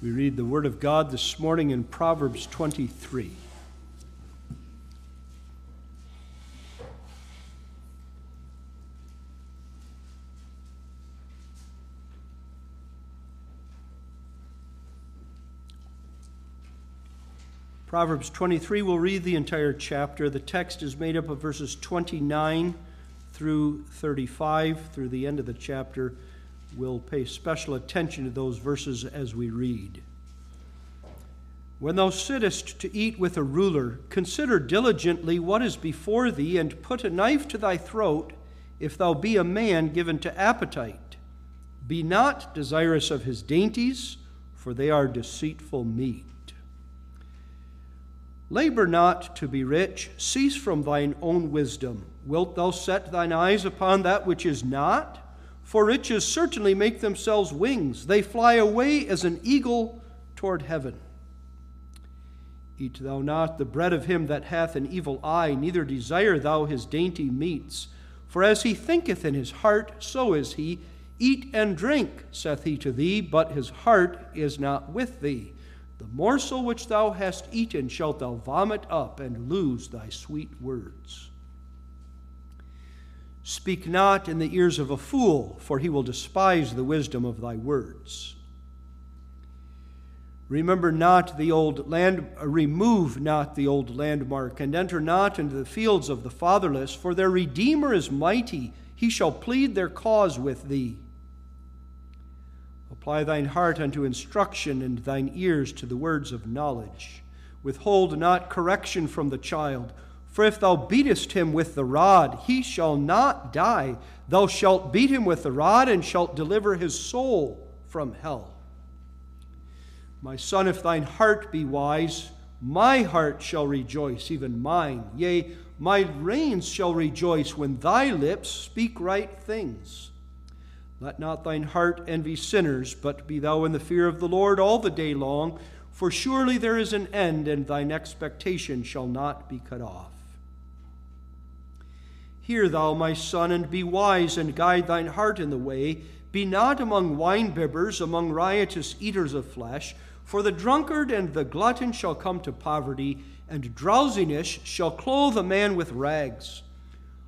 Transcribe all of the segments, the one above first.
We read the Word of God this morning in Proverbs 23. Proverbs 23, we'll read the entire chapter. The text is made up of verses 29 through 35, through the end of the chapter. We'll pay special attention to those verses as we read. When thou sittest to eat with a ruler, consider diligently what is before thee, and put a knife to thy throat, if thou be a man given to appetite. Be not desirous of his dainties, for they are deceitful meat. Labor not to be rich, cease from thine own wisdom. Wilt thou set thine eyes upon that which is not? For riches certainly make themselves wings, they fly away as an eagle toward heaven. Eat thou not the bread of him that hath an evil eye, neither desire thou his dainty meats. For as he thinketh in his heart, so is he. Eat and drink, saith he to thee, but his heart is not with thee. The morsel which thou hast eaten shalt thou vomit up and lose thy sweet words. Speak not in the ears of a fool, for he will despise the wisdom of thy words. Remember not the old land, uh, remove not the old landmark, and enter not into the fields of the fatherless, for their Redeemer is mighty. He shall plead their cause with thee. Apply thine heart unto instruction, and thine ears to the words of knowledge. Withhold not correction from the child, for if thou beatest him with the rod, he shall not die. Thou shalt beat him with the rod, and shalt deliver his soul from hell. My son, if thine heart be wise, my heart shall rejoice, even mine. Yea, my reins shall rejoice when thy lips speak right things. Let not thine heart envy sinners, but be thou in the fear of the Lord all the day long, for surely there is an end, and thine expectation shall not be cut off. Hear thou, my son, and be wise, and guide thine heart in the way. Be not among winebibbers, among riotous eaters of flesh, for the drunkard and the glutton shall come to poverty, and drowsiness shall clothe a man with rags.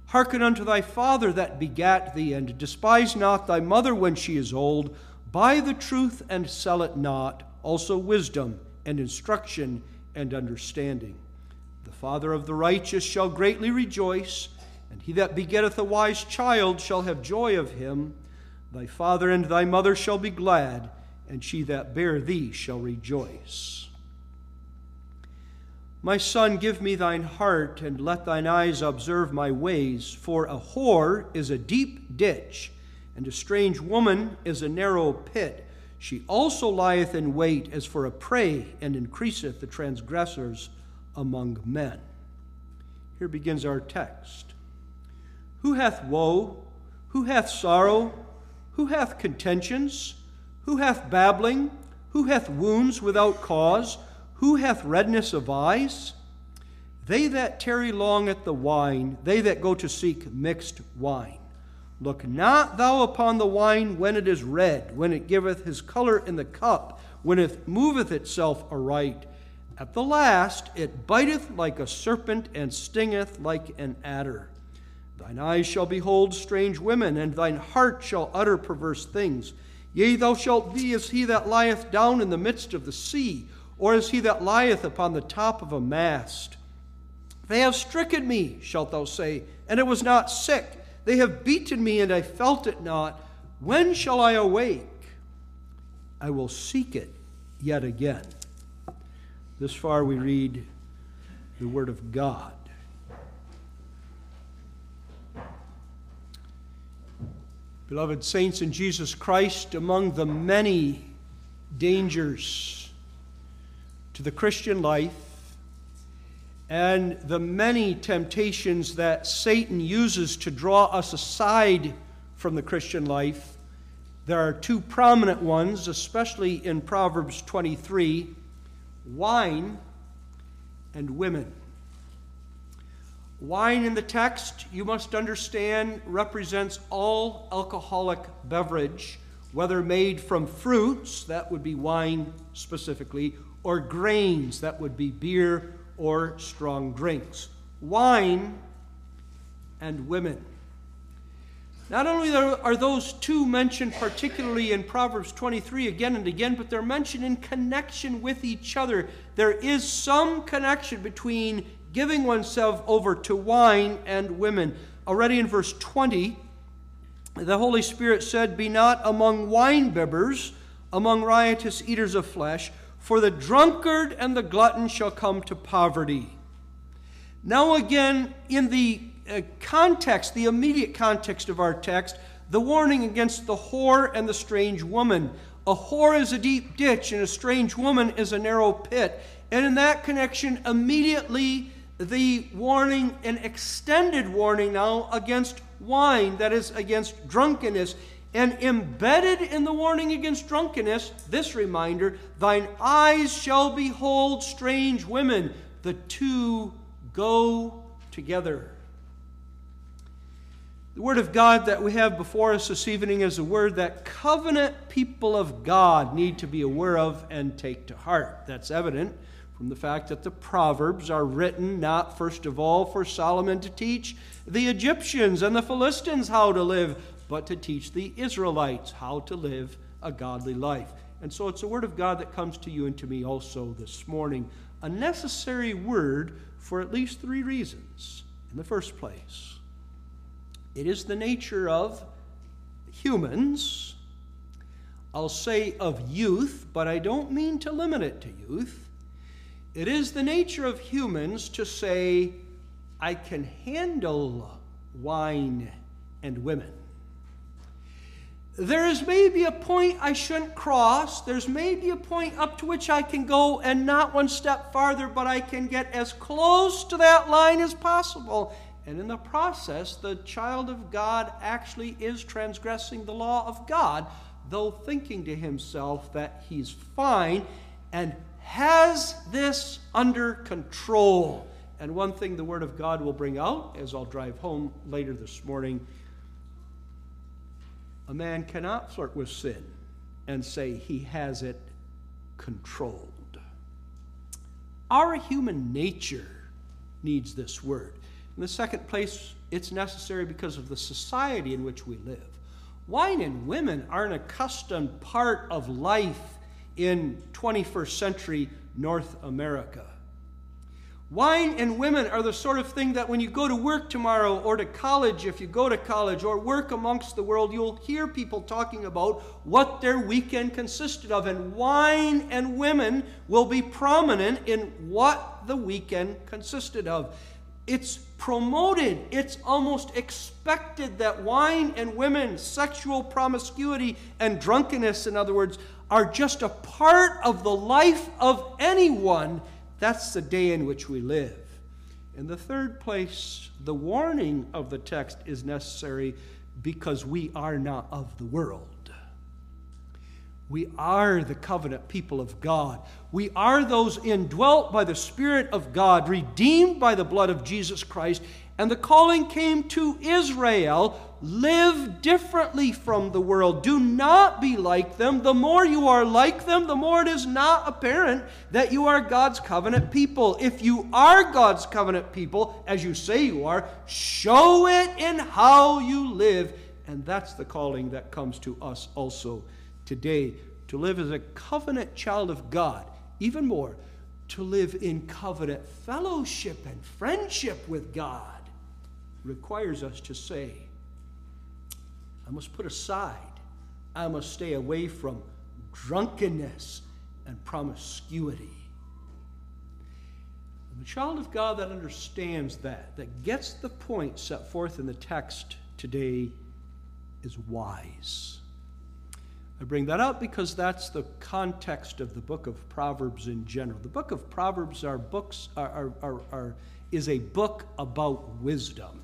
Hearken unto thy father that begat thee, and despise not thy mother when she is old. Buy the truth and sell it not, also wisdom and instruction and understanding. The father of the righteous shall greatly rejoice, and he that begetteth a wise child shall have joy of him. Thy father and thy mother shall be glad, and she that bare thee shall rejoice. My son, give me thine heart, and let thine eyes observe my ways. For a whore is a deep ditch, and a strange woman is a narrow pit. She also lieth in wait as for a prey, and increaseth the transgressors among men. Here begins our text. Who hath woe? Who hath sorrow? Who hath contentions? Who hath babbling? Who hath wounds without cause? Who hath redness of eyes? They that tarry long at the wine, they that go to seek mixed wine. Look not thou upon the wine when it is red, when it giveth his color in the cup, when it moveth itself aright. At the last it biteth like a serpent and stingeth like an adder. Thine eyes shall behold strange women, and thine heart shall utter perverse things. Yea, thou shalt be as he that lieth down in the midst of the sea or as he that lieth upon the top of a mast. They have stricken me, shalt thou say, and it was not sick. They have beaten me, and I felt it not. When shall I awake? I will seek it yet again. This far we read the Word of God. Beloved saints in Jesus Christ, among the many dangers to the Christian life and the many temptations that Satan uses to draw us aside from the Christian life, there are two prominent ones, especially in Proverbs 23 wine and women. Wine in the text, you must understand, represents all alcoholic beverage, whether made from fruits, that would be wine specifically, or grains, that would be beer or strong drinks. Wine and women. Not only are those two mentioned particularly in Proverbs 23 again and again, but they're mentioned in connection with each other. There is some connection between giving oneself over to wine and women. Already in verse 20, the Holy Spirit said, Be not among winebibbers, among riotous eaters of flesh, for the drunkard and the glutton shall come to poverty. Now, again, in the uh, context, the immediate context of our text, the warning against the whore and the strange woman. A whore is a deep ditch, and a strange woman is a narrow pit. And in that connection, immediately the warning, an extended warning now against wine, that is, against drunkenness. And embedded in the warning against drunkenness, this reminder thine eyes shall behold strange women. The two go together. The Word of God that we have before us this evening is a word that covenant people of God need to be aware of and take to heart. That's evident from the fact that the Proverbs are written not, first of all, for Solomon to teach the Egyptians and the Philistines how to live, but to teach the Israelites how to live a godly life. And so it's a word of God that comes to you and to me also this morning. A necessary word for at least three reasons. In the first place, it is the nature of humans. I'll say of youth, but I don't mean to limit it to youth. It is the nature of humans to say, I can handle wine and women. There is maybe a point I shouldn't cross. There's maybe a point up to which I can go and not one step farther, but I can get as close to that line as possible. And in the process, the child of God actually is transgressing the law of God, though thinking to himself that he's fine and has this under control. And one thing the Word of God will bring out, as I'll drive home later this morning, a man cannot flirt with sin and say he has it controlled. Our human nature needs this word. In the second place, it's necessary because of the society in which we live. Wine and women are an accustomed part of life in 21st century North America. Wine and women are the sort of thing that when you go to work tomorrow or to college, if you go to college or work amongst the world, you'll hear people talking about what their weekend consisted of. And wine and women will be prominent in what the weekend consisted of. It's promoted, it's almost expected that wine and women, sexual promiscuity and drunkenness, in other words, are just a part of the life of anyone. That's the day in which we live. In the third place, the warning of the text is necessary because we are not of the world. We are the covenant people of God. We are those indwelt by the Spirit of God, redeemed by the blood of Jesus Christ. And the calling came to Israel live differently from the world. Do not be like them. The more you are like them, the more it is not apparent that you are God's covenant people. If you are God's covenant people, as you say you are, show it in how you live. And that's the calling that comes to us also today to live as a covenant child of God, even more, to live in covenant fellowship and friendship with God requires us to say, I must put aside, I must stay away from drunkenness and promiscuity. The child of God that understands that, that gets the point set forth in the text today, is wise. I bring that up because that's the context of the book of Proverbs in general. The book of Proverbs are books are, are, are, is a book about wisdom.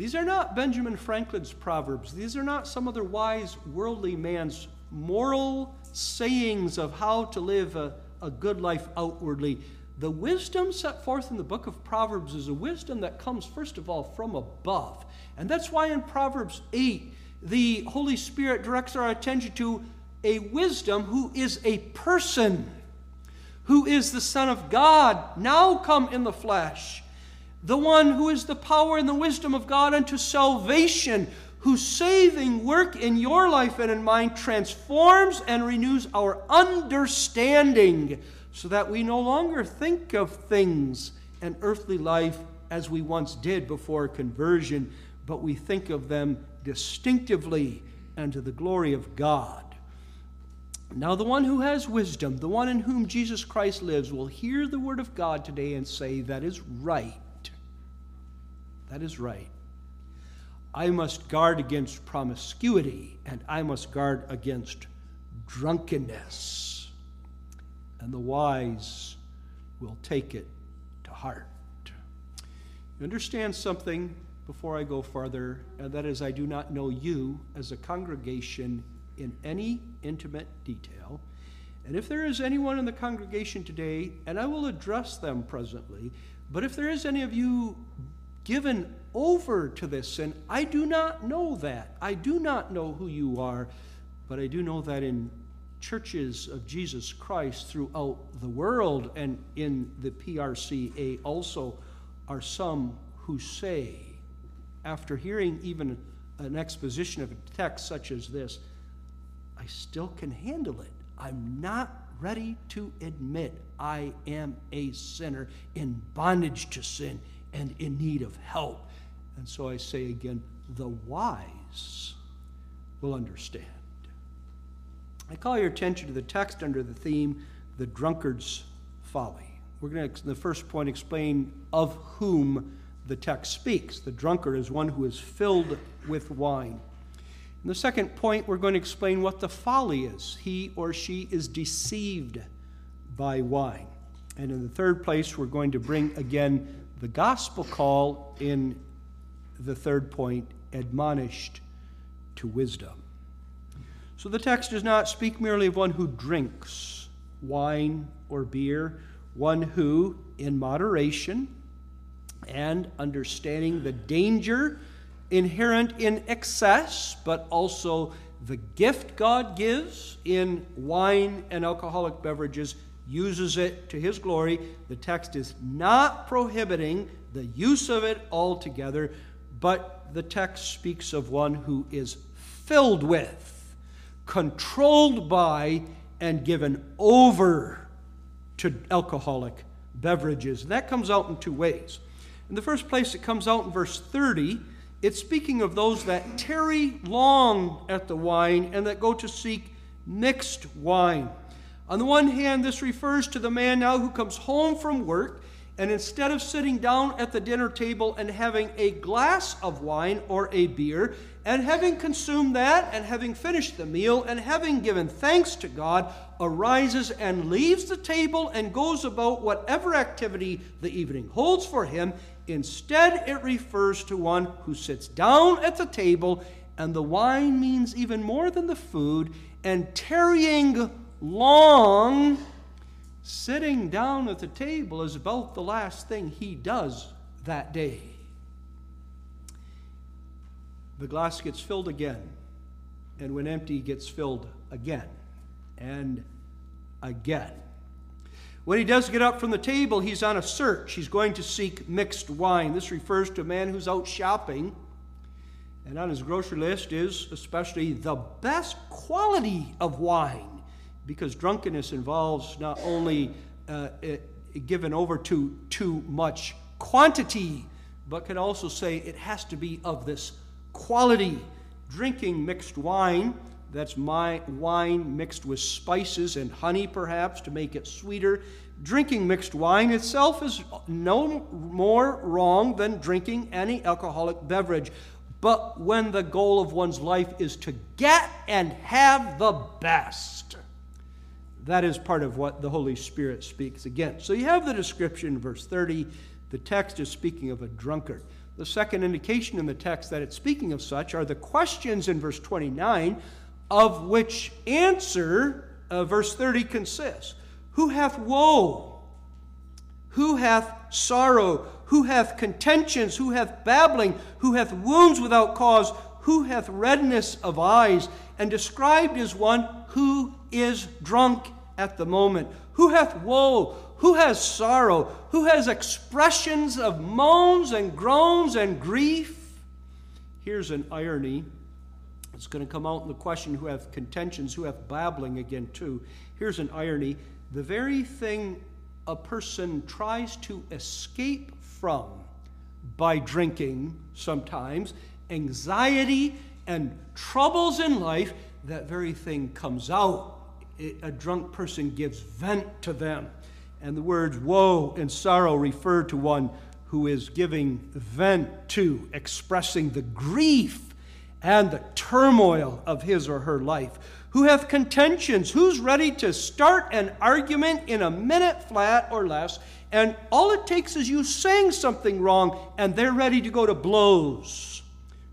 These are not Benjamin Franklin's proverbs. These are not some other wise worldly man's moral sayings of how to live a, a good life outwardly. The wisdom set forth in the book of Proverbs is a wisdom that comes, first of all, from above. And that's why in Proverbs 8, the Holy Spirit directs our attention to a wisdom who is a person, who is the Son of God, now come in the flesh, the one who is the power and the wisdom of God unto salvation, whose saving work in your life and in mine transforms and renews our understanding so that we no longer think of things and earthly life as we once did before conversion, but we think of them distinctively and to the glory of God. Now, the one who has wisdom, the one in whom Jesus Christ lives, will hear the word of God today and say, That is right. That is right. I must guard against promiscuity, and I must guard against drunkenness. And the wise will take it to heart. You understand something before I go farther, and that is, I do not know you as a congregation in any intimate detail. And if there is anyone in the congregation today, and I will address them presently, but if there is any of you given over to this sin. I do not know that. I do not know who you are, but I do know that in churches of Jesus Christ throughout the world and in the PRCA also are some who say, after hearing even an exposition of a text such as this, I still can handle it. I'm not ready to admit I am a sinner in bondage to sin and in need of help. And so I say again, the wise will understand. I call your attention to the text under the theme, the drunkard's folly. We're going to, in the first point, explain of whom the text speaks. The drunkard is one who is filled with wine. In the second point, we're going to explain what the folly is. He or she is deceived by wine. And in the third place, we're going to bring again the gospel call in the third point, admonished to wisdom. So the text does not speak merely of one who drinks wine or beer, one who, in moderation and understanding the danger inherent in excess, but also the gift God gives in wine and alcoholic beverages uses it to his glory. The text is not prohibiting the use of it altogether, but the text speaks of one who is filled with, controlled by, and given over to alcoholic beverages. And that comes out in two ways. In the first place, it comes out in verse 30. It's speaking of those that tarry long at the wine and that go to seek mixed wine. On the one hand, this refers to the man now who comes home from work and instead of sitting down at the dinner table and having a glass of wine or a beer, and having consumed that, and having finished the meal, and having given thanks to God, arises and leaves the table and goes about whatever activity the evening holds for him. Instead, it refers to one who sits down at the table, and the wine means even more than the food, and tarrying long, sitting down at the table is about the last thing he does that day. The glass gets filled again, and when empty, gets filled again and again. When he does get up from the table, he's on a search. He's going to seek mixed wine. This refers to a man who's out shopping and on his grocery list is especially the best quality of wine because drunkenness involves not only uh, given over to too much quantity, but can also say it has to be of this quality. Drinking mixed wine, that's my wine mixed with spices and honey perhaps to make it sweeter. Drinking mixed wine itself is no more wrong than drinking any alcoholic beverage. But when the goal of one's life is to get and have the best, that is part of what the Holy Spirit speaks against. So you have the description in verse 30. The text is speaking of a drunkard. The second indication in the text that it's speaking of such are the questions in verse 29, of which answer uh, verse 30 consists. Who hath woe? Who hath sorrow? Who hath contentions? Who hath babbling? Who hath wounds without cause? who hath redness of eyes, and described as one who is drunk at the moment, who hath woe, who has sorrow, who has expressions of moans and groans and grief. Here's an irony. It's going to come out in the question who have contentions, who have babbling again, too. Here's an irony. The very thing a person tries to escape from by drinking sometimes, anxiety and troubles in life, that very thing comes out. A drunk person gives vent to them. And the words woe and sorrow refer to one who is giving vent to, expressing the grief and the turmoil of his or her life. Who hath contentions? Who's ready to start an argument in a minute flat or less? And all it takes is you saying something wrong, and they're ready to go to blows.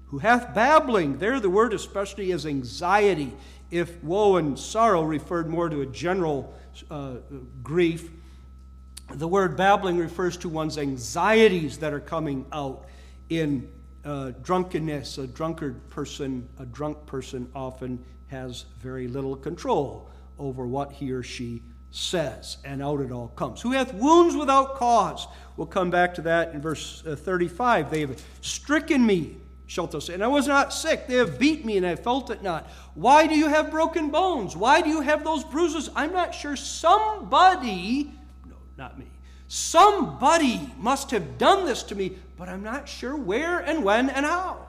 Who hath babbling? There, the word especially is anxiety. If woe and sorrow referred more to a general uh, grief, the word babbling refers to one's anxieties that are coming out in uh, drunkenness. A drunkard person, a drunk person, often has very little control over what he or she says, and out it all comes. Who hath wounds without cause? We'll come back to that in verse uh, 35. They have stricken me, shalt thou say, and I was not sick. They have beat me, and I felt it not. Why do you have broken bones? Why do you have those bruises? I'm not sure. Somebody no, not me. Somebody must have done this to me, but I'm not sure where and when and how.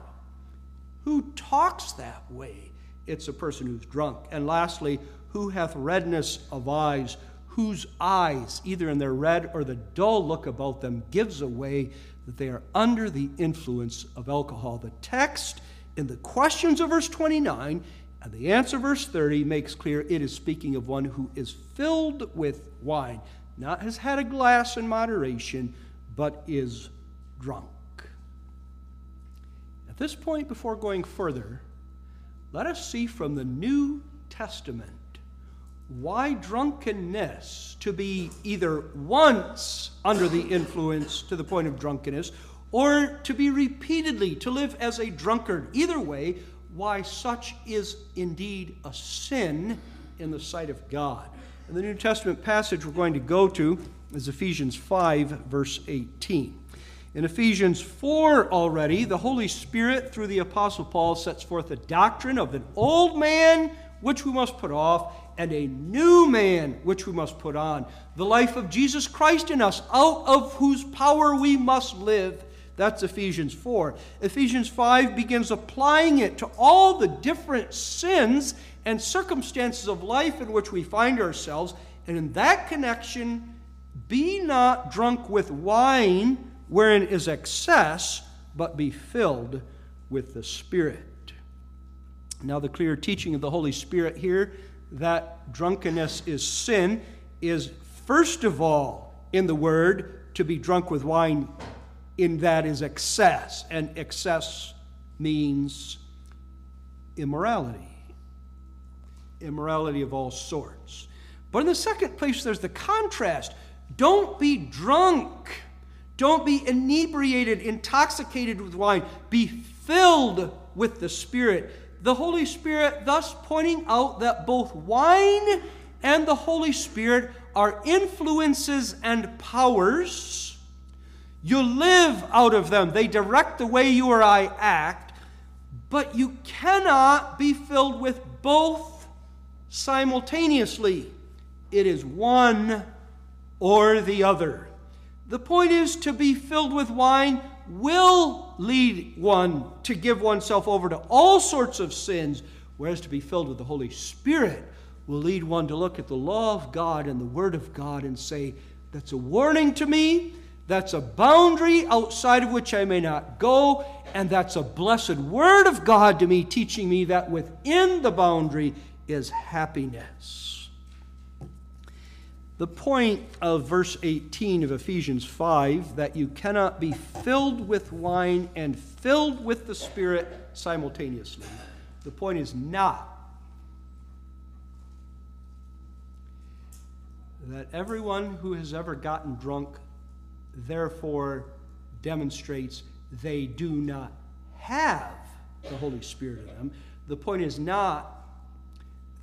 Who talks that way? It's a person who's drunk. And lastly, who hath redness of eyes, whose eyes, either in their red or the dull look about them, gives away that they are under the influence of alcohol. The text in the questions of verse 29 and the answer, verse 30, makes clear it is speaking of one who is filled with wine not has had a glass in moderation, but is drunk. At this point, before going further, let us see from the New Testament why drunkenness, to be either once under the influence to the point of drunkenness, or to be repeatedly, to live as a drunkard, either way, why such is indeed a sin in the sight of God. And the New Testament passage we're going to go to is Ephesians 5, verse 18. In Ephesians 4 already, the Holy Spirit, through the Apostle Paul, sets forth a doctrine of an old man which we must put off, and a new man which we must put on. The life of Jesus Christ in us, out of whose power we must live. That's Ephesians 4. Ephesians 5 begins applying it to all the different sins and circumstances of life in which we find ourselves. And in that connection, be not drunk with wine wherein is excess, but be filled with the Spirit. Now, the clear teaching of the Holy Spirit here that drunkenness is sin is first of all in the word to be drunk with wine in that is excess and excess means immorality immorality of all sorts. But in the second place, there's the contrast. Don't be drunk. Don't be inebriated, intoxicated with wine. Be filled with the Spirit. The Holy Spirit thus pointing out that both wine and the Holy Spirit are influences and powers. You live out of them, they direct the way you or I act, but you cannot be filled with both simultaneously. It is one or the other. The point is to be filled with wine will lead one to give oneself over to all sorts of sins, whereas to be filled with the Holy Spirit will lead one to look at the law of God and the Word of God and say, That's a warning to me. That's a boundary outside of which I may not go. And that's a blessed Word of God to me, teaching me that within the boundary is happiness. The point of verse 18 of Ephesians 5 that you cannot be filled with wine and filled with the Spirit simultaneously. The point is not that everyone who has ever gotten drunk therefore demonstrates they do not have the Holy Spirit in them. The point is not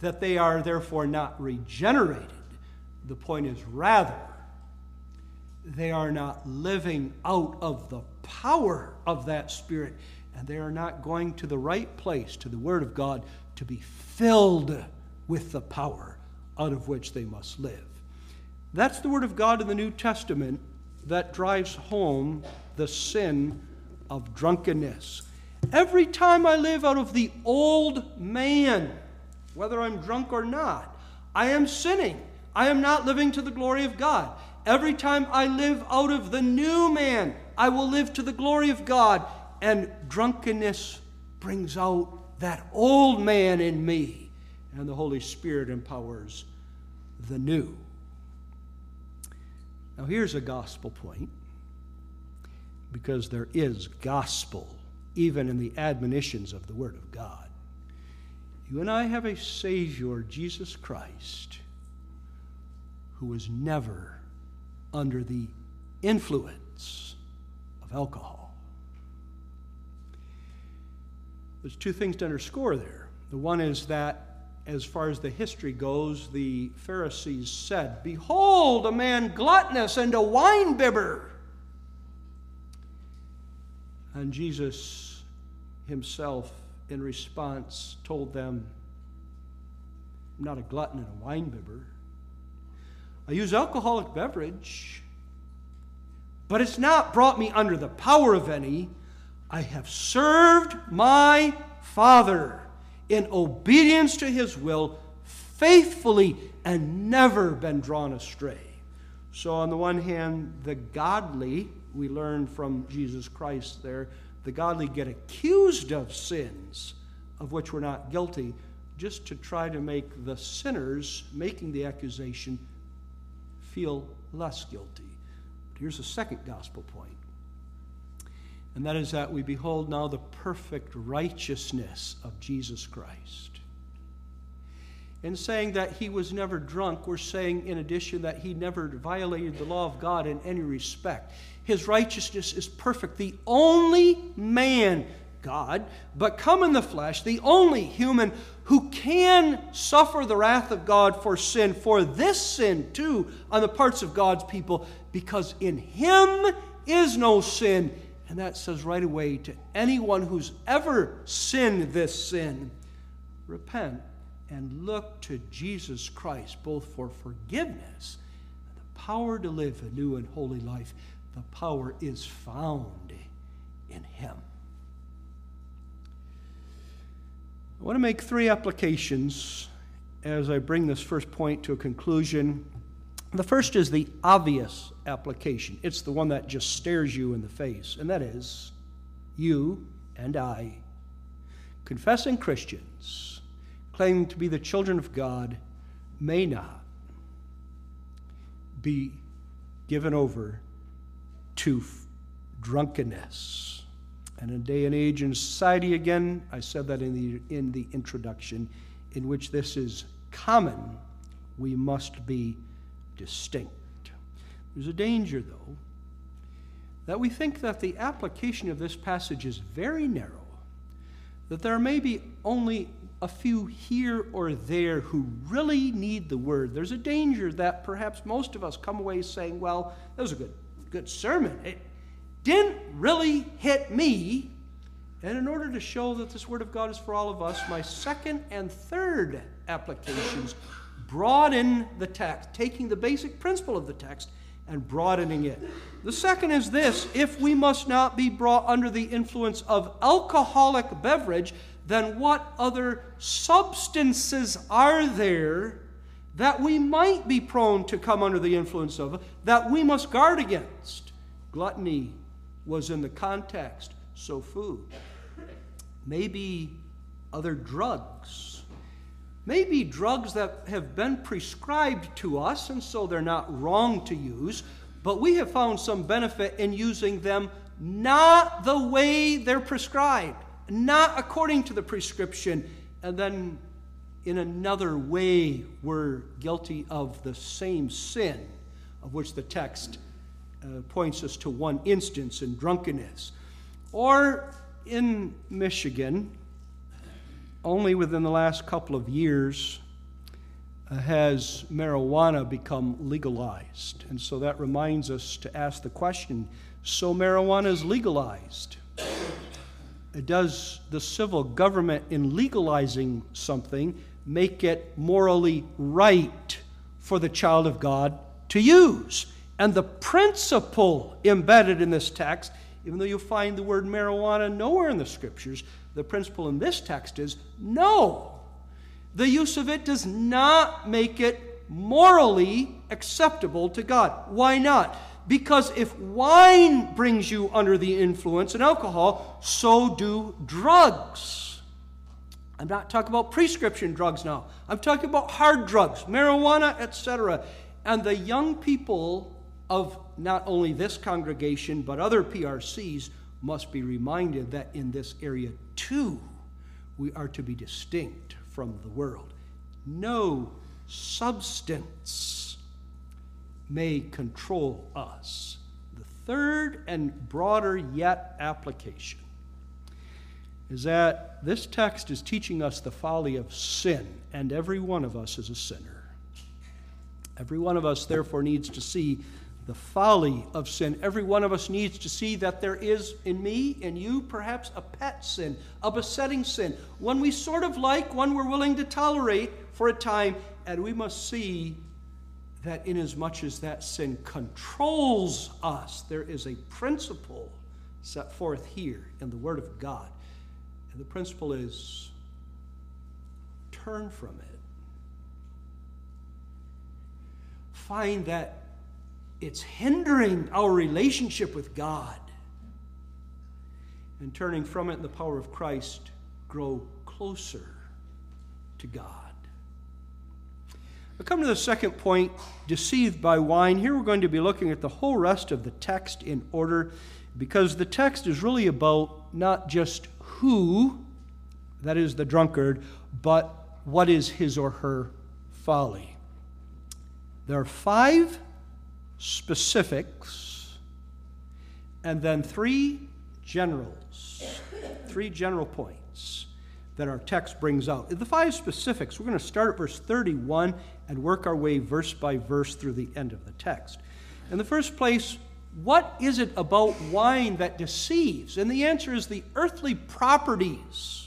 that they are therefore not regenerated. The point is rather they are not living out of the power of that Spirit, and they are not going to the right place, to the Word of God, to be filled with the power out of which they must live. That's the Word of God in the New Testament that drives home the sin of drunkenness. Every time I live out of the old man, whether I'm drunk or not, I am sinning. I am not living to the glory of God. Every time I live out of the new man, I will live to the glory of God. And drunkenness brings out that old man in me, and the Holy Spirit empowers the new. Now, here's a gospel point because there is gospel even in the admonitions of the Word of God. You and I have a Savior, Jesus Christ, who was never under the influence of alcohol. There's two things to underscore there. The one is that as far as the history goes, the Pharisees said, Behold, a man gluttonous and a winebibber. And Jesus himself, in response, told them, I'm not a glutton and a winebibber. I use alcoholic beverage, but it's not brought me under the power of any. I have served my Father in obedience to his will, faithfully, and never been drawn astray. So, on the one hand, the godly, we learn from Jesus Christ there, the godly get accused of sins of which we're not guilty, just to try to make the sinners making the accusation feel less guilty. But here's a second gospel point and that is that we behold now the perfect righteousness of Jesus Christ. In saying that he was never drunk, we're saying, in addition, that he never violated the law of God in any respect. His righteousness is perfect. The only man, God, but come in the flesh, the only human who can suffer the wrath of God for sin, for this sin too, on the parts of God's people, because in him is no sin and that says right away to anyone who's ever sinned this sin repent and look to Jesus Christ, both for forgiveness and the power to live a new and holy life. The power is found in Him. I want to make three applications as I bring this first point to a conclusion the first is the obvious application. It's the one that just stares you in the face, and that is you and I, confessing Christians, claiming to be the children of God, may not be given over to drunkenness. And in day and age and society, again, I said that in the, in the introduction, in which this is common, we must be distinct. There's a danger, though, that we think that the application of this passage is very narrow, that there may be only a few here or there who really need the word. There's a danger that perhaps most of us come away saying, well, that was a good, good sermon. It didn't really hit me. And in order to show that this word of God is for all of us, my second and third applications broaden the text, taking the basic principle of the text and broadening it. The second is this if we must not be brought under the influence of alcoholic beverage, then what other substances are there that we might be prone to come under the influence of that we must guard against? Gluttony was in the context, so food. Maybe other drugs Maybe drugs that have been prescribed to us, and so they're not wrong to use, but we have found some benefit in using them not the way they're prescribed, not according to the prescription, and then in another way we're guilty of the same sin, of which the text uh, points us to one instance in drunkenness. Or in Michigan, only within the last couple of years uh, has marijuana become legalized. And so that reminds us to ask the question so marijuana is legalized. Does the civil government, in legalizing something, make it morally right for the child of God to use? And the principle embedded in this text, even though you find the word marijuana nowhere in the scriptures, the principle in this text is no. The use of it does not make it morally acceptable to God. Why not? Because if wine brings you under the influence and alcohol, so do drugs. I'm not talking about prescription drugs now. I'm talking about hard drugs, marijuana, etc. And the young people of not only this congregation, but other PRCs must be reminded that in this area too, we are to be distinct from the world. No substance may control us. The third and broader yet application is that this text is teaching us the folly of sin, and every one of us is a sinner. Every one of us, therefore, needs to see the folly of sin. Every one of us needs to see that there is in me and you perhaps a pet sin, a besetting sin, one we sort of like, one we're willing to tolerate for a time, and we must see that inasmuch as that sin controls us, there is a principle set forth here in the Word of God. And the principle is turn from it. Find that it's hindering our relationship with God. And turning from it in the power of Christ, grow closer to God. We come to the second point deceived by wine. Here we're going to be looking at the whole rest of the text in order because the text is really about not just who, that is the drunkard, but what is his or her folly. There are five specifics, and then three generals, three general points that our text brings out. The five specifics, we're going to start at verse 31 and work our way verse by verse through the end of the text. In the first place, what is it about wine that deceives? And the answer is the earthly properties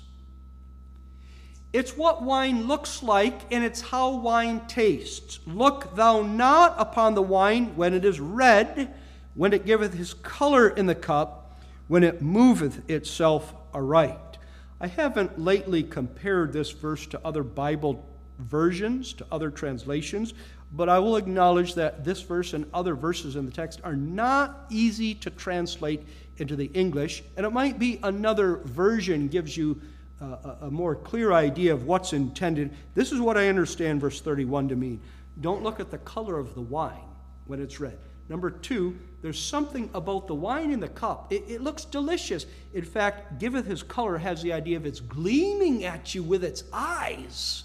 it's what wine looks like, and it's how wine tastes. Look thou not upon the wine when it is red, when it giveth his color in the cup, when it moveth itself aright. I haven't lately compared this verse to other Bible versions, to other translations, but I will acknowledge that this verse and other verses in the text are not easy to translate into the English, and it might be another version gives you a, more clear idea of what's intended, this is what I understand verse 31 to mean. Don't look at the color of the wine when it's red. Number two, there's something about the wine in the cup. It, it, looks delicious. In fact, giveth his color has the idea of it's gleaming at you with its eyes.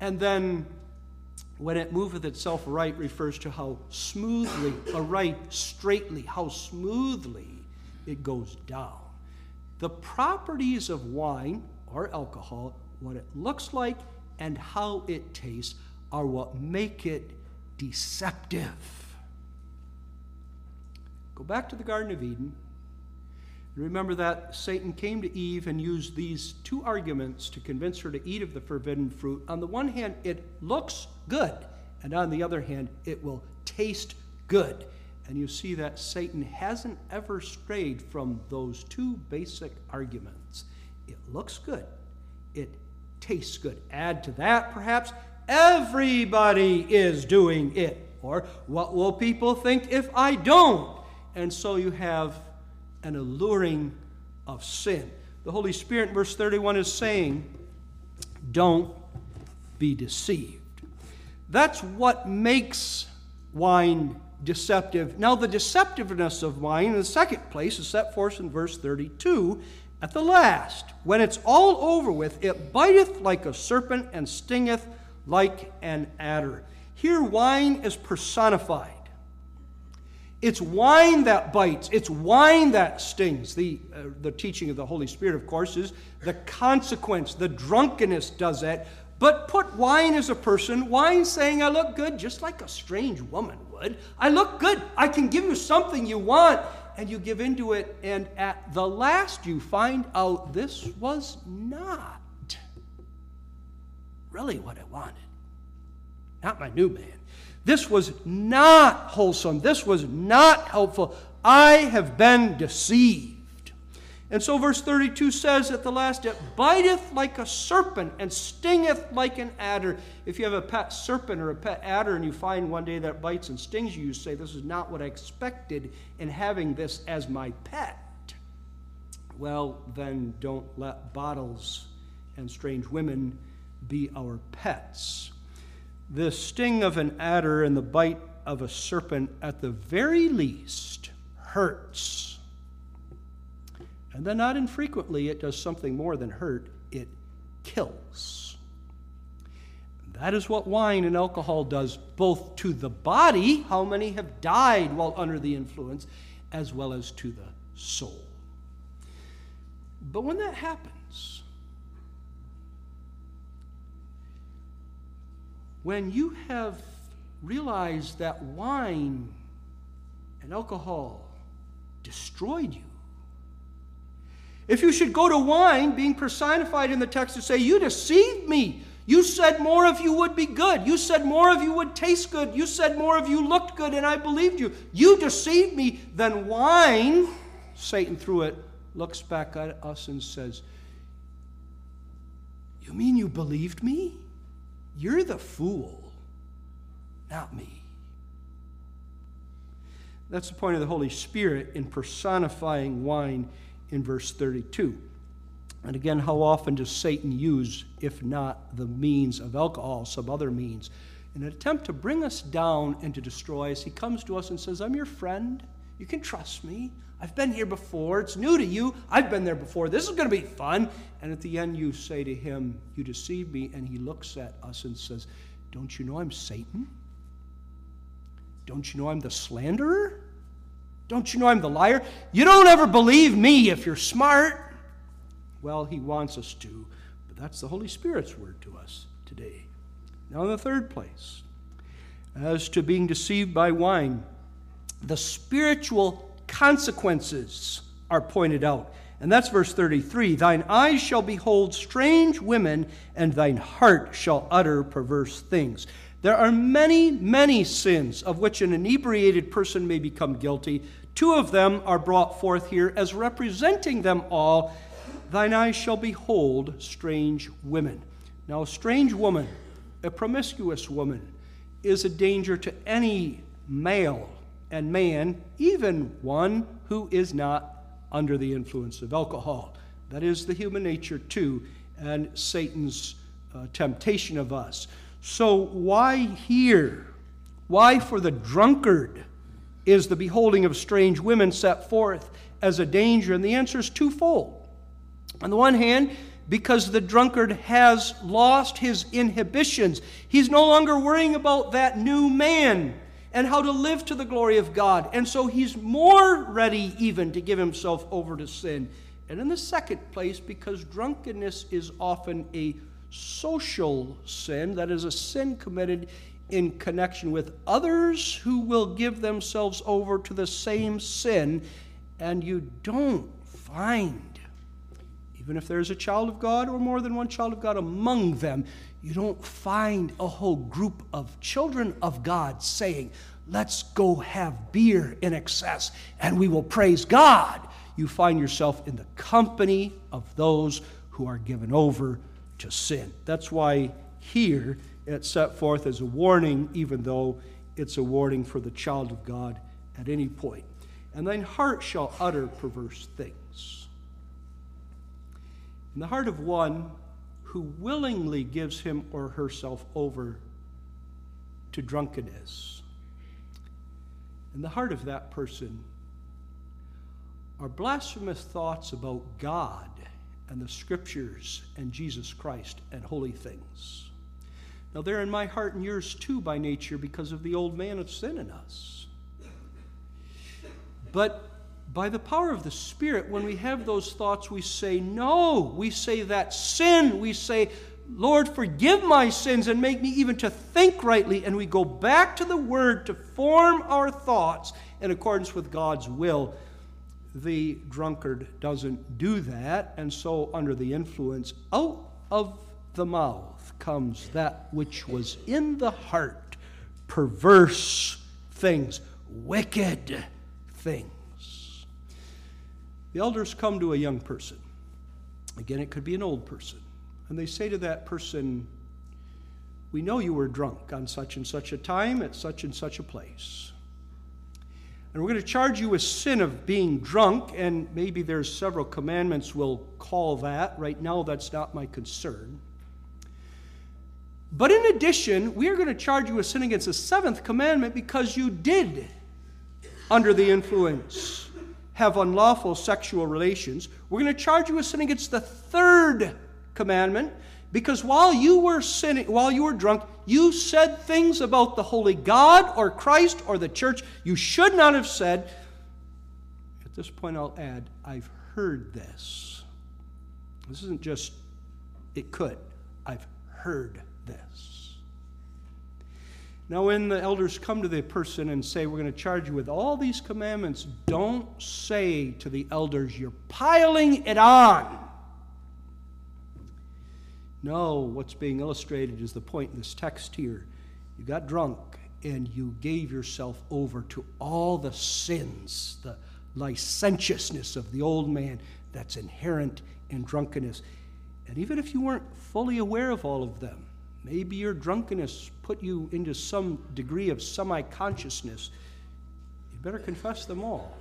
And then when it moveth itself right refers to how smoothly, aright, straightly, how smoothly it goes down. The properties of wine or alcohol, what it looks like and how it tastes, are what make it deceptive. Go back to the Garden of Eden. Remember that Satan came to Eve and used these two arguments to convince her to eat of the forbidden fruit. On the one hand, it looks good, and on the other hand, it will taste good. And you see that Satan hasn't ever strayed from those two basic arguments. It looks good, it tastes good. Add to that, perhaps, everybody is doing it. Or what will people think if I don't? And so you have an alluring of sin. The Holy Spirit, verse 31, is saying, Don't be deceived. That's what makes wine deceptive. Now, the deceptiveness of wine, in the second place, is set forth in verse 32 at the last. When it's all over with, it biteth like a serpent and stingeth like an adder. Here, wine is personified. It's wine that bites. It's wine that stings. The, uh, the teaching of the Holy Spirit, of course, is the consequence. The drunkenness does that. But put wine as a person, wine saying, I look good, just like a strange woman would. I look good. I can give you something you want. And you give into it, and at the last you find out this was not really what I wanted. Not my new man. This was not wholesome. This was not helpful. I have been deceived. And so, verse 32 says at the last, It biteth like a serpent and stingeth like an adder. If you have a pet serpent or a pet adder and you find one day that bites and stings you, you say, This is not what I expected in having this as my pet. Well, then don't let bottles and strange women be our pets. The sting of an adder and the bite of a serpent, at the very least, hurts. And then, not infrequently, it does something more than hurt it kills. That is what wine and alcohol does both to the body, how many have died while under the influence, as well as to the soul. But when that happens, when you have realized that wine and alcohol destroyed you, if you should go to wine, being personified in the text to say, You deceived me. You said more of you would be good. You said more of you would taste good. You said more of you looked good, and I believed you. You deceived me. Then wine, Satan through it, looks back at us and says, You mean you believed me? You're the fool, not me. That's the point of the Holy Spirit in personifying wine in verse 32. And again, how often does Satan use, if not the means of alcohol, some other means? In an attempt to bring us down and to destroy us, he comes to us and says, I'm your friend. You can trust me. I've been here before. It's new to you. I've been there before. This is going to be fun. And at the end, you say to him, You deceived me. And he looks at us and says, Don't you know I'm Satan? Don't you know I'm the slanderer? Don't you know I'm the liar? You don't ever believe me if you're smart. Well, he wants us to, but that's the Holy Spirit's word to us today. Now, in the third place, as to being deceived by wine, the spiritual consequences are pointed out. And that's verse 33 Thine eyes shall behold strange women, and thine heart shall utter perverse things. There are many, many sins of which an inebriated person may become guilty. Two of them are brought forth here as representing them all. Thine eyes shall behold strange women. Now, a strange woman, a promiscuous woman, is a danger to any male and man, even one who is not under the influence of alcohol. That is the human nature, too, and Satan's uh, temptation of us. So, why here? Why for the drunkard is the beholding of strange women set forth as a danger? And the answer is twofold. On the one hand, because the drunkard has lost his inhibitions, he's no longer worrying about that new man and how to live to the glory of God. And so he's more ready even to give himself over to sin. And in the second place, because drunkenness is often a social sin, that is, a sin committed in connection with others who will give themselves over to the same sin, and you don't find, even if there's a child of God or more than one child of God among them, you don't find a whole group of children of God saying, Let's go have beer in excess and we will praise God. You find yourself in the company of those who are given over to sin. That's why here it's set forth as a warning, even though it's a warning for the child of God at any point. And thine heart shall utter perverse things. In the heart of one who willingly gives him or herself over to drunkenness. In the heart of that person are blasphemous thoughts about God and the scriptures and Jesus Christ and holy things. Now, they're in my heart and yours too by nature because of the old man of sin in us. But by the power of the Spirit, when we have those thoughts, we say, No. We say that sin. We say, Lord, forgive my sins and make me even to think rightly. And we go back to the Word to form our thoughts in accordance with God's will. The drunkard doesn't do that, and so, under the influence, out of the mouth comes that which was in the heart perverse things, wicked things. The elders come to a young person. Again, it could be an old person and they say to that person, We know you were drunk on such and such a time at such and such a place. And we're going to charge you with sin of being drunk, and maybe there's several commandments we'll call that. Right now, that's not my concern. But in addition, we are going to charge you with sin against the seventh commandment because you did, under the influence, have unlawful sexual relations. We're going to charge you with sin against the third commandment because while you were sinning, while you were drunk, you said things about the holy God or Christ or the church you should not have said. At this point, I'll add, I've heard this. This isn't just, it could. I've heard this. Now, when the elders come to the person and say, We're going to charge you with all these commandments, don't say to the elders, You're piling it on. No, what's being illustrated is the point in this text here. You got drunk and you gave yourself over to all the sins, the licentiousness of the old man that's inherent in drunkenness. And even if you weren't fully aware of all of them, maybe your drunkenness put you into some degree of semi consciousness, you better confess them all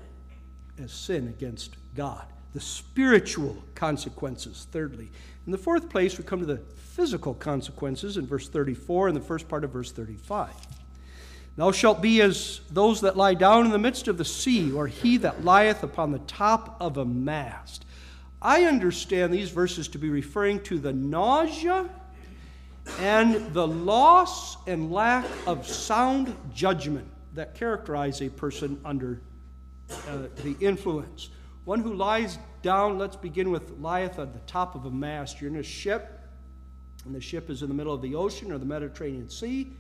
as sin against God. The spiritual consequences, thirdly. In the fourth place, we come to the physical consequences in verse 34 and the first part of verse 35. Thou shalt be as those that lie down in the midst of the sea, or he that lieth upon the top of a mast. I understand these verses to be referring to the nausea and the loss and lack of sound judgment that characterize a person under uh, the influence. One who lies down, let's begin with lieth at the top of a mast. You're in a ship, and the ship is in the middle of the ocean or the Mediterranean Sea.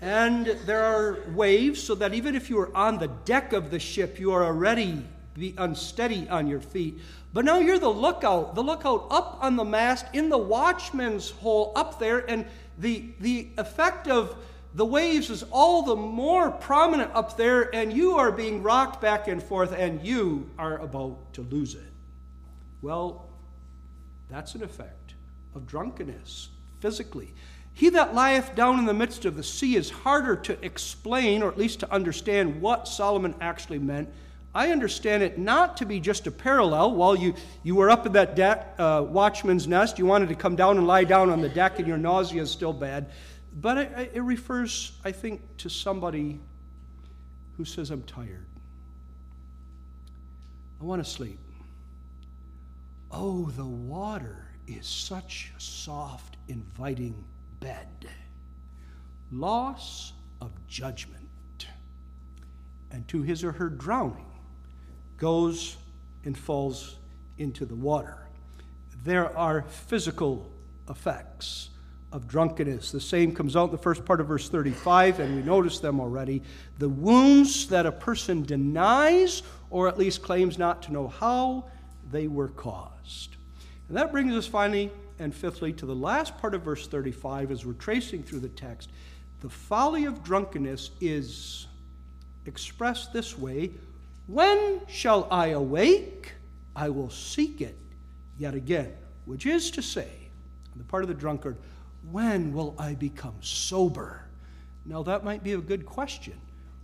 And there are waves, so that even if you are on the deck of the ship, you are already be unsteady on your feet. But now you're the lookout, the lookout up on the mast in the watchman's hole up there, and the, the effect of the waves is all the more prominent up there, and you are being rocked back and forth, and you are about to lose it. Well, that's an effect of drunkenness physically. He that lieth down in the midst of the sea is harder to explain, or at least to understand what Solomon actually meant. I understand it not to be just a parallel. While you, you were up in that deck, uh, watchman's nest, you wanted to come down and lie down on the deck, and your nausea is still bad. But it, it refers, I think, to somebody who says, I'm tired. I want to sleep. Oh, the water is such a soft, inviting bed. Loss of judgment. And to his or her drowning goes and falls into the water. There are physical effects of drunkenness. The same comes out in the first part of verse 35, and we noticed them already. The wounds that a person denies, or at least claims not to know how they were caused. And that brings us finally and fifthly to the last part of verse 35 as we're tracing through the text. The folly of drunkenness is expressed this way When shall I awake? I will seek it yet again, which is to say, on the part of the drunkard, when will I become sober? Now, that might be a good question.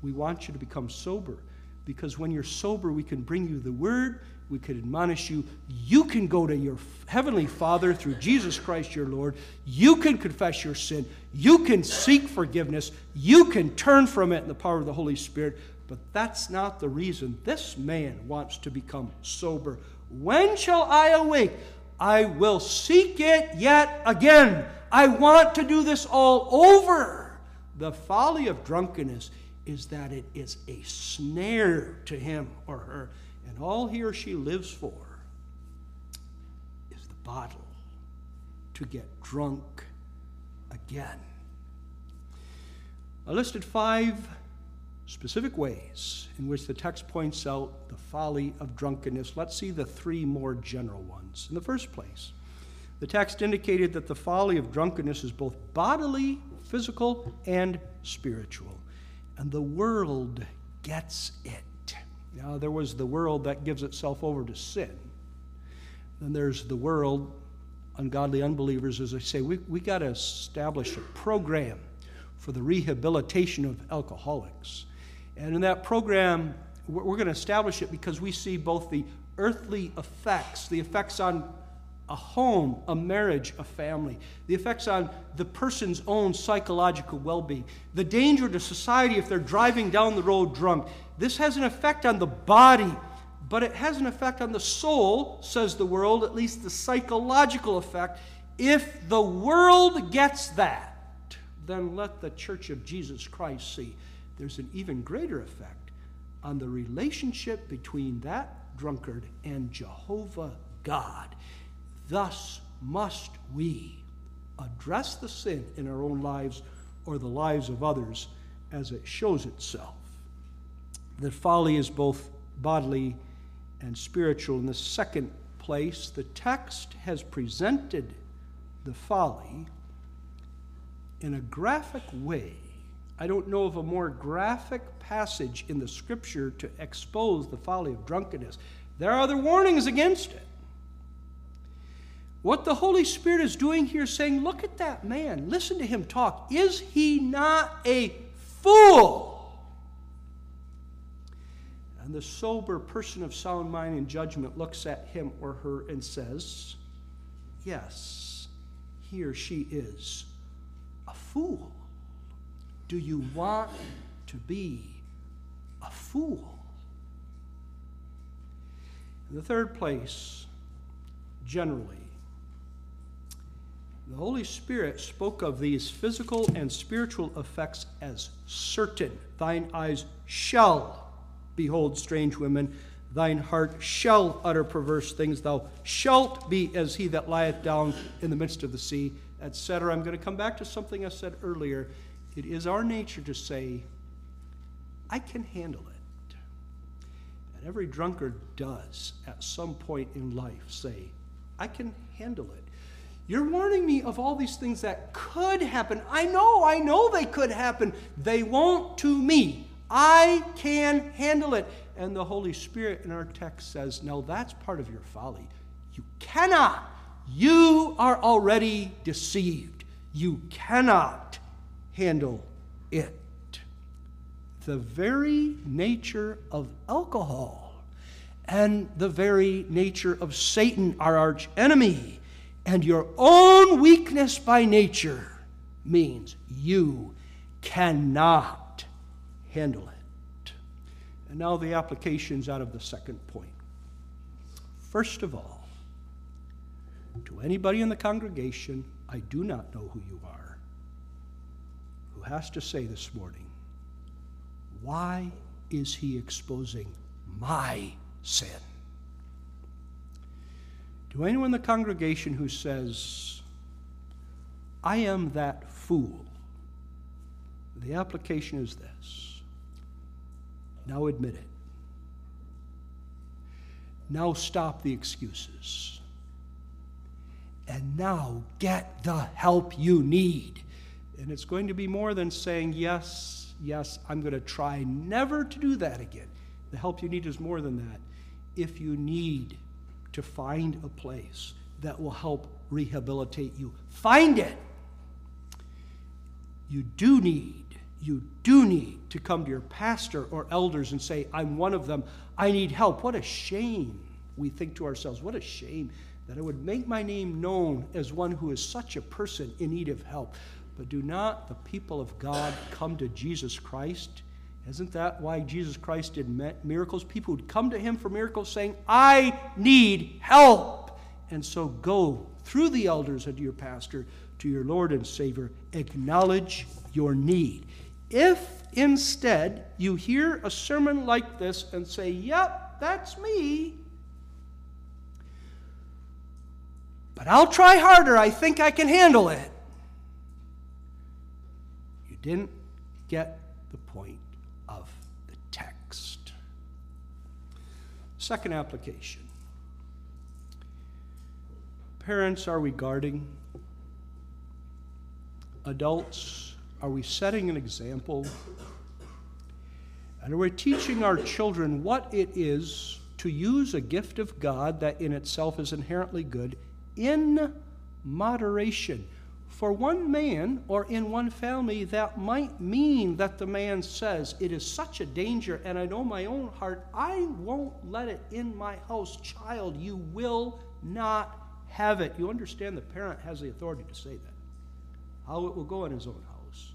We want you to become sober because when you're sober, we can bring you the word, we can admonish you. You can go to your heavenly Father through Jesus Christ your Lord. You can confess your sin. You can seek forgiveness. You can turn from it in the power of the Holy Spirit. But that's not the reason this man wants to become sober. When shall I awake? I will seek it yet again I want to do this all over. The folly of drunkenness is that it is a snare to him or her, and all he or she lives for is the bottle to get drunk again. I listed five specific ways in which the text points out the folly of drunkenness. Let's see the three more general ones. In the first place, the text indicated that the folly of drunkenness is both bodily, physical, and spiritual. And the world gets it. Now, there was the world that gives itself over to sin. Then there's the world, ungodly unbelievers, as I say, we, we got to establish a program for the rehabilitation of alcoholics. And in that program, we're going to establish it because we see both the earthly effects, the effects on a home, a marriage, a family, the effects on the person's own psychological well being, the danger to society if they're driving down the road drunk. This has an effect on the body, but it has an effect on the soul, says the world, at least the psychological effect. If the world gets that, then let the Church of Jesus Christ see there's an even greater effect on the relationship between that drunkard and Jehovah God. Thus must we address the sin in our own lives or the lives of others as it shows itself. That folly is both bodily and spiritual. In the second place, the text has presented the folly in a graphic way I don't know of a more graphic passage in the scripture to expose the folly of drunkenness. There are other warnings against it. What the Holy Spirit is doing here is saying, Look at that man, listen to him talk. Is he not a fool? And the sober person of sound mind and judgment looks at him or her and says, Yes, he or she is a fool. Do you want to be a fool? In the third place, generally, the Holy Spirit spoke of these physical and spiritual effects as certain. Thine eyes shall behold strange women, thine heart shall utter perverse things, thou shalt be as he that lieth down in the midst of the sea, etc. I'm going to come back to something I said earlier. It is our nature to say, I can handle it. And every drunkard does at some point in life say, I can handle it. You're warning me of all these things that could happen. I know, I know they could happen. They won't to me. I can handle it. And the Holy Spirit in our text says, No, that's part of your folly. You cannot. You are already deceived. You cannot handle it. The very nature of alcohol and the very nature of Satan, our arch enemy, and your own weakness by nature means you cannot handle it. And now the applications out of the second point. First of all, to anybody in the congregation, I do not know who you are who has to say this morning, why is he exposing my sin? To anyone in the congregation who says, I am that fool, the application is this. Now admit it. Now stop the excuses. And now get the help you need. And it's going to be more than saying, Yes, yes, I'm going to try never to do that again. The help you need is more than that. If you need to find a place that will help rehabilitate you, find it. You do need, you do need to come to your pastor or elders and say, I'm one of them. I need help. What a shame. We think to ourselves, what a shame that I would make my name known as one who is such a person in need of help. But do not the people of God come to Jesus Christ? Isn't that why Jesus Christ did miracles? People would come to him for miracles saying, I need help. And so go through the elders and your pastor to your Lord and Savior. Acknowledge your need. If instead you hear a sermon like this and say, Yep, that's me, but I'll try harder, I think I can handle it, didn't get the point of the text. Second application Parents, are we guarding? Adults, are we setting an example? And are we teaching our children what it is to use a gift of God that in itself is inherently good in moderation? For one man or in one family, that might mean that the man says, It is such a danger, and I know my own heart, I won't let it in my house. Child, you will not have it. You understand the parent has the authority to say that. How it will go in his own house.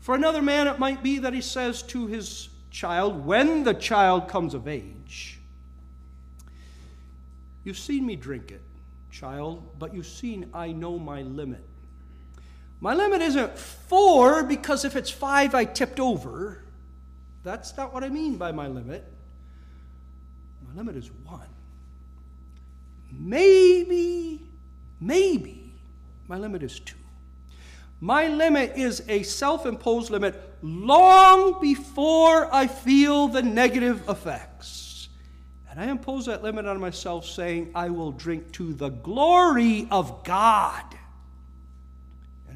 For another man, it might be that he says to his child, when the child comes of age, You've seen me drink it, child, but you've seen I know my limit. My limit isn't four because if it's five, I tipped over. That's not what I mean by my limit. My limit is one. Maybe, maybe my limit is two. My limit is a self imposed limit long before I feel the negative effects. And I impose that limit on myself, saying, I will drink to the glory of God.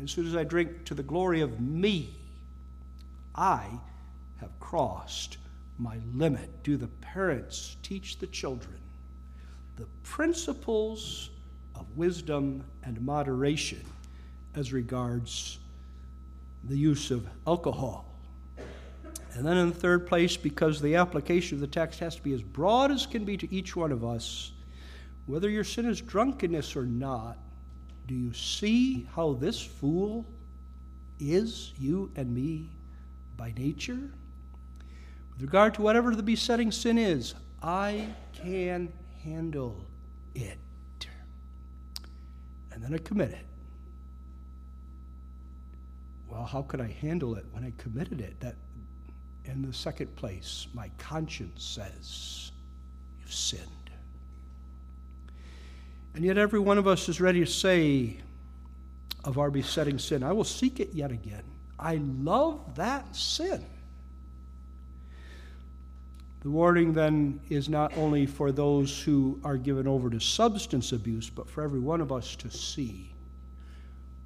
As soon as I drink to the glory of me, I have crossed my limit. Do the parents teach the children? the principles of wisdom and moderation as regards the use of alcohol. And then, in the third place, because the application of the text has to be as broad as can be to each one of us, whether your sin is drunkenness or not, do you see how this fool is you and me by nature? With regard to whatever the besetting sin is, I can handle it. And then I commit it. Well, how could I handle it when I committed it? That in the second place, my conscience says, You've sinned. And yet, every one of us is ready to say of our besetting sin, I will seek it yet again. I love that sin. The warning then is not only for those who are given over to substance abuse, but for every one of us to see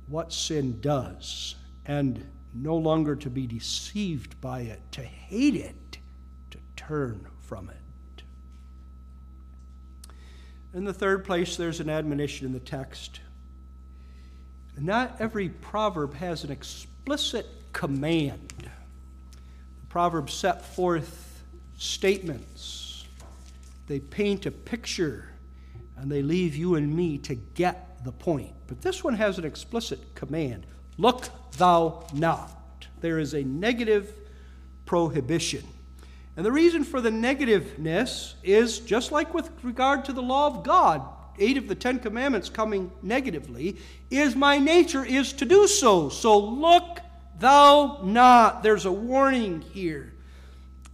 what sin does and no longer to be deceived by it, to hate it, to turn from it. In the third place, there's an admonition in the text. Not every proverb has an explicit command. The proverb set forth statements. They paint a picture and they leave you and me to get the point. But this one has an explicit command Look thou not. There is a negative prohibition. And the reason for the negativeness is just like with regard to the law of God, eight of the Ten Commandments coming negatively, is my nature is to do so. So look thou not. There's a warning here.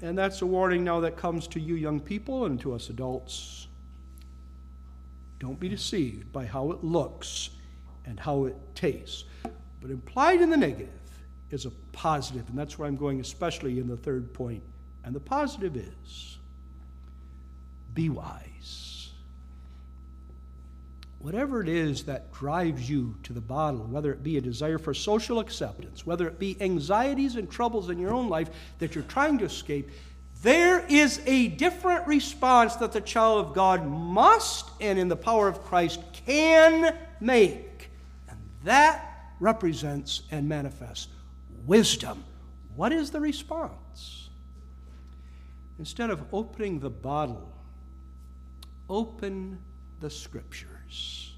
And that's a warning now that comes to you, young people, and to us adults. Don't be deceived by how it looks and how it tastes. But implied in the negative is a positive, and that's where I'm going, especially in the third point. And the positive is be wise. Whatever it is that drives you to the bottle, whether it be a desire for social acceptance, whether it be anxieties and troubles in your own life that you're trying to escape, there is a different response that the child of God must, and in the power of Christ, can make. And that represents and manifests wisdom. What is the response? Instead of opening the bottle, open the scriptures.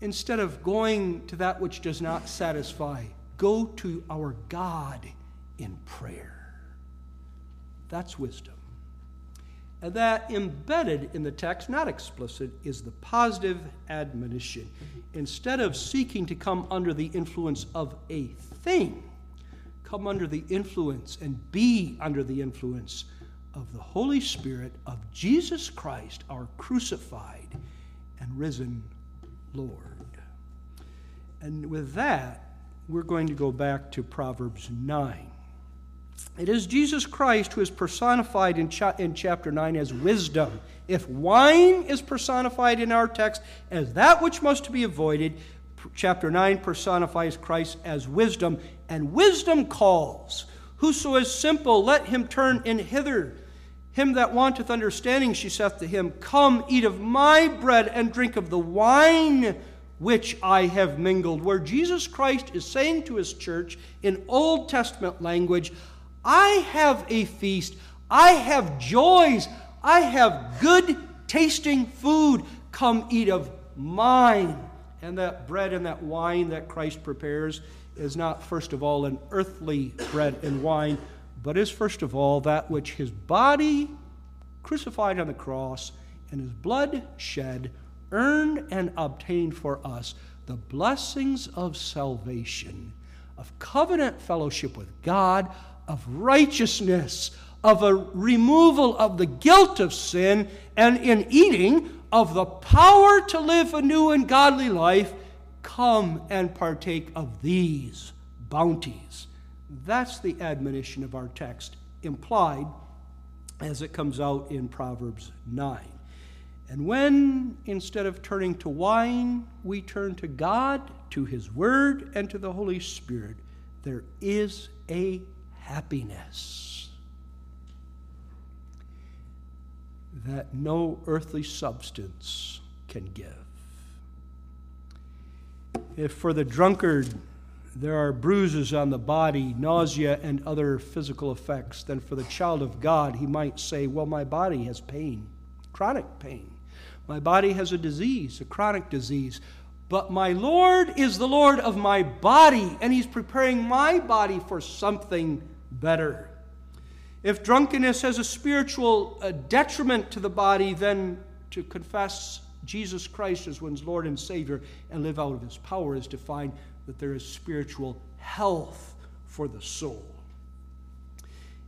Instead of going to that which does not satisfy, go to our God in prayer. That's wisdom. And that embedded in the text, not explicit, is the positive admonition. Instead of seeking to come under the influence of a thing, come under the influence and be under the influence of the Holy Spirit of Jesus Christ, our crucified and risen Lord. And with that, we're going to go back to Proverbs 9. It is Jesus Christ who is personified in, cha- in chapter 9 as wisdom. If wine is personified in our text as that which must be avoided, chapter 9 personifies Christ as wisdom, and wisdom calls. Whoso is simple, let him turn in hither. Him that wanteth understanding, she saith to him, Come, eat of my bread and drink of the wine which I have mingled. Where Jesus Christ is saying to his church in Old Testament language, I have a feast, I have joys, I have good tasting food. Come eat of mine. And that bread and that wine that Christ prepares is not, first of all, an earthly bread and wine, but is, first of all, that which his body crucified on the cross and his blood shed earned and obtained for us the blessings of salvation, of covenant fellowship with God, of righteousness, of a removal of the guilt of sin, and in eating of the power to live a new and godly life, come and partake of these bounties. That's the admonition of our text, implied as it comes out in Proverbs 9. And when, instead of turning to wine, we turn to God, to His Word, and to the Holy Spirit, there is a happiness that no earthly substance can give. If for the drunkard there are bruises on the body, nausea, and other physical effects, then for the child of God, he might say, Well, my body has pain, chronic pain. My body has a disease, a chronic disease. But my Lord is the Lord of my body, and He's preparing my body for something better. If drunkenness has a spiritual uh, detriment to the body, then to confess Jesus Christ as one's Lord and Savior and live out of His power is to find that there is spiritual health for the soul.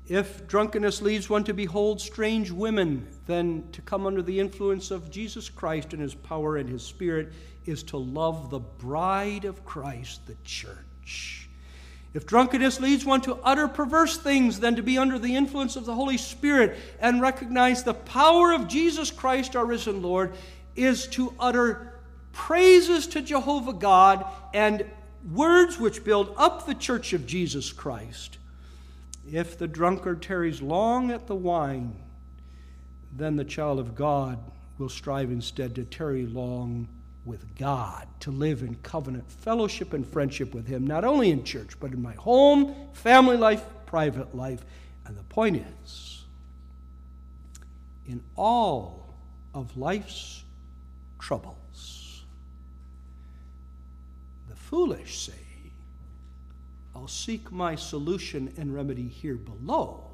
If drunkenness leads one to behold strange women, then to come under the influence of Jesus Christ and His power and His Spirit is to love the bride of Christ, the church. If drunkenness leads one to utter perverse things, then to be under the influence of the Holy Spirit and recognize the power of Jesus Christ, our risen Lord, is to utter praises to Jehovah God and words which build up the church of Jesus Christ. If the drunkard tarries long at the wine, then the child of God will strive instead to tarry long with God, to live in covenant fellowship and friendship with Him, not only in church, but in my home, family life, private life. And the point is, in all of life's troubles, the foolish say, I'll seek my solution and remedy here below.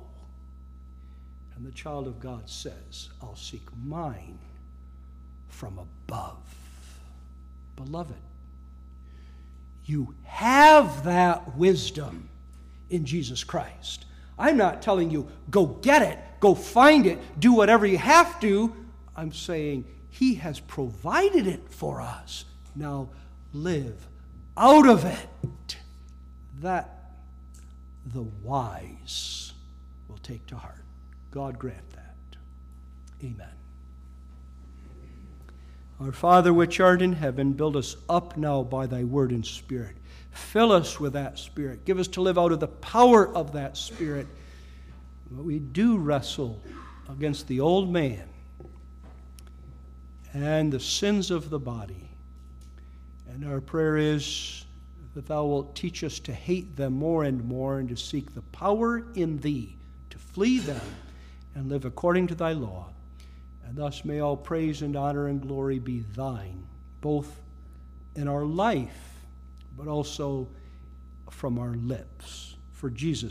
And the child of God says, I'll seek mine from above. Beloved, you have that wisdom in Jesus Christ. I'm not telling you, go get it, go find it, do whatever you have to. I'm saying He has provided it for us. Now live out of it. That the wise will take to heart. God grant that. Amen. Our Father which art in heaven, build us up now by thy word and spirit. Fill us with that spirit. Give us to live out of the power of that spirit. But we do wrestle against the old man and the sins of the body. And our prayer is that thou wilt teach us to hate them more and more and to seek the power in thee to flee them and live according to thy law. And thus may all praise and honor and glory be thine, both in our life, but also from our lips. For Jesus'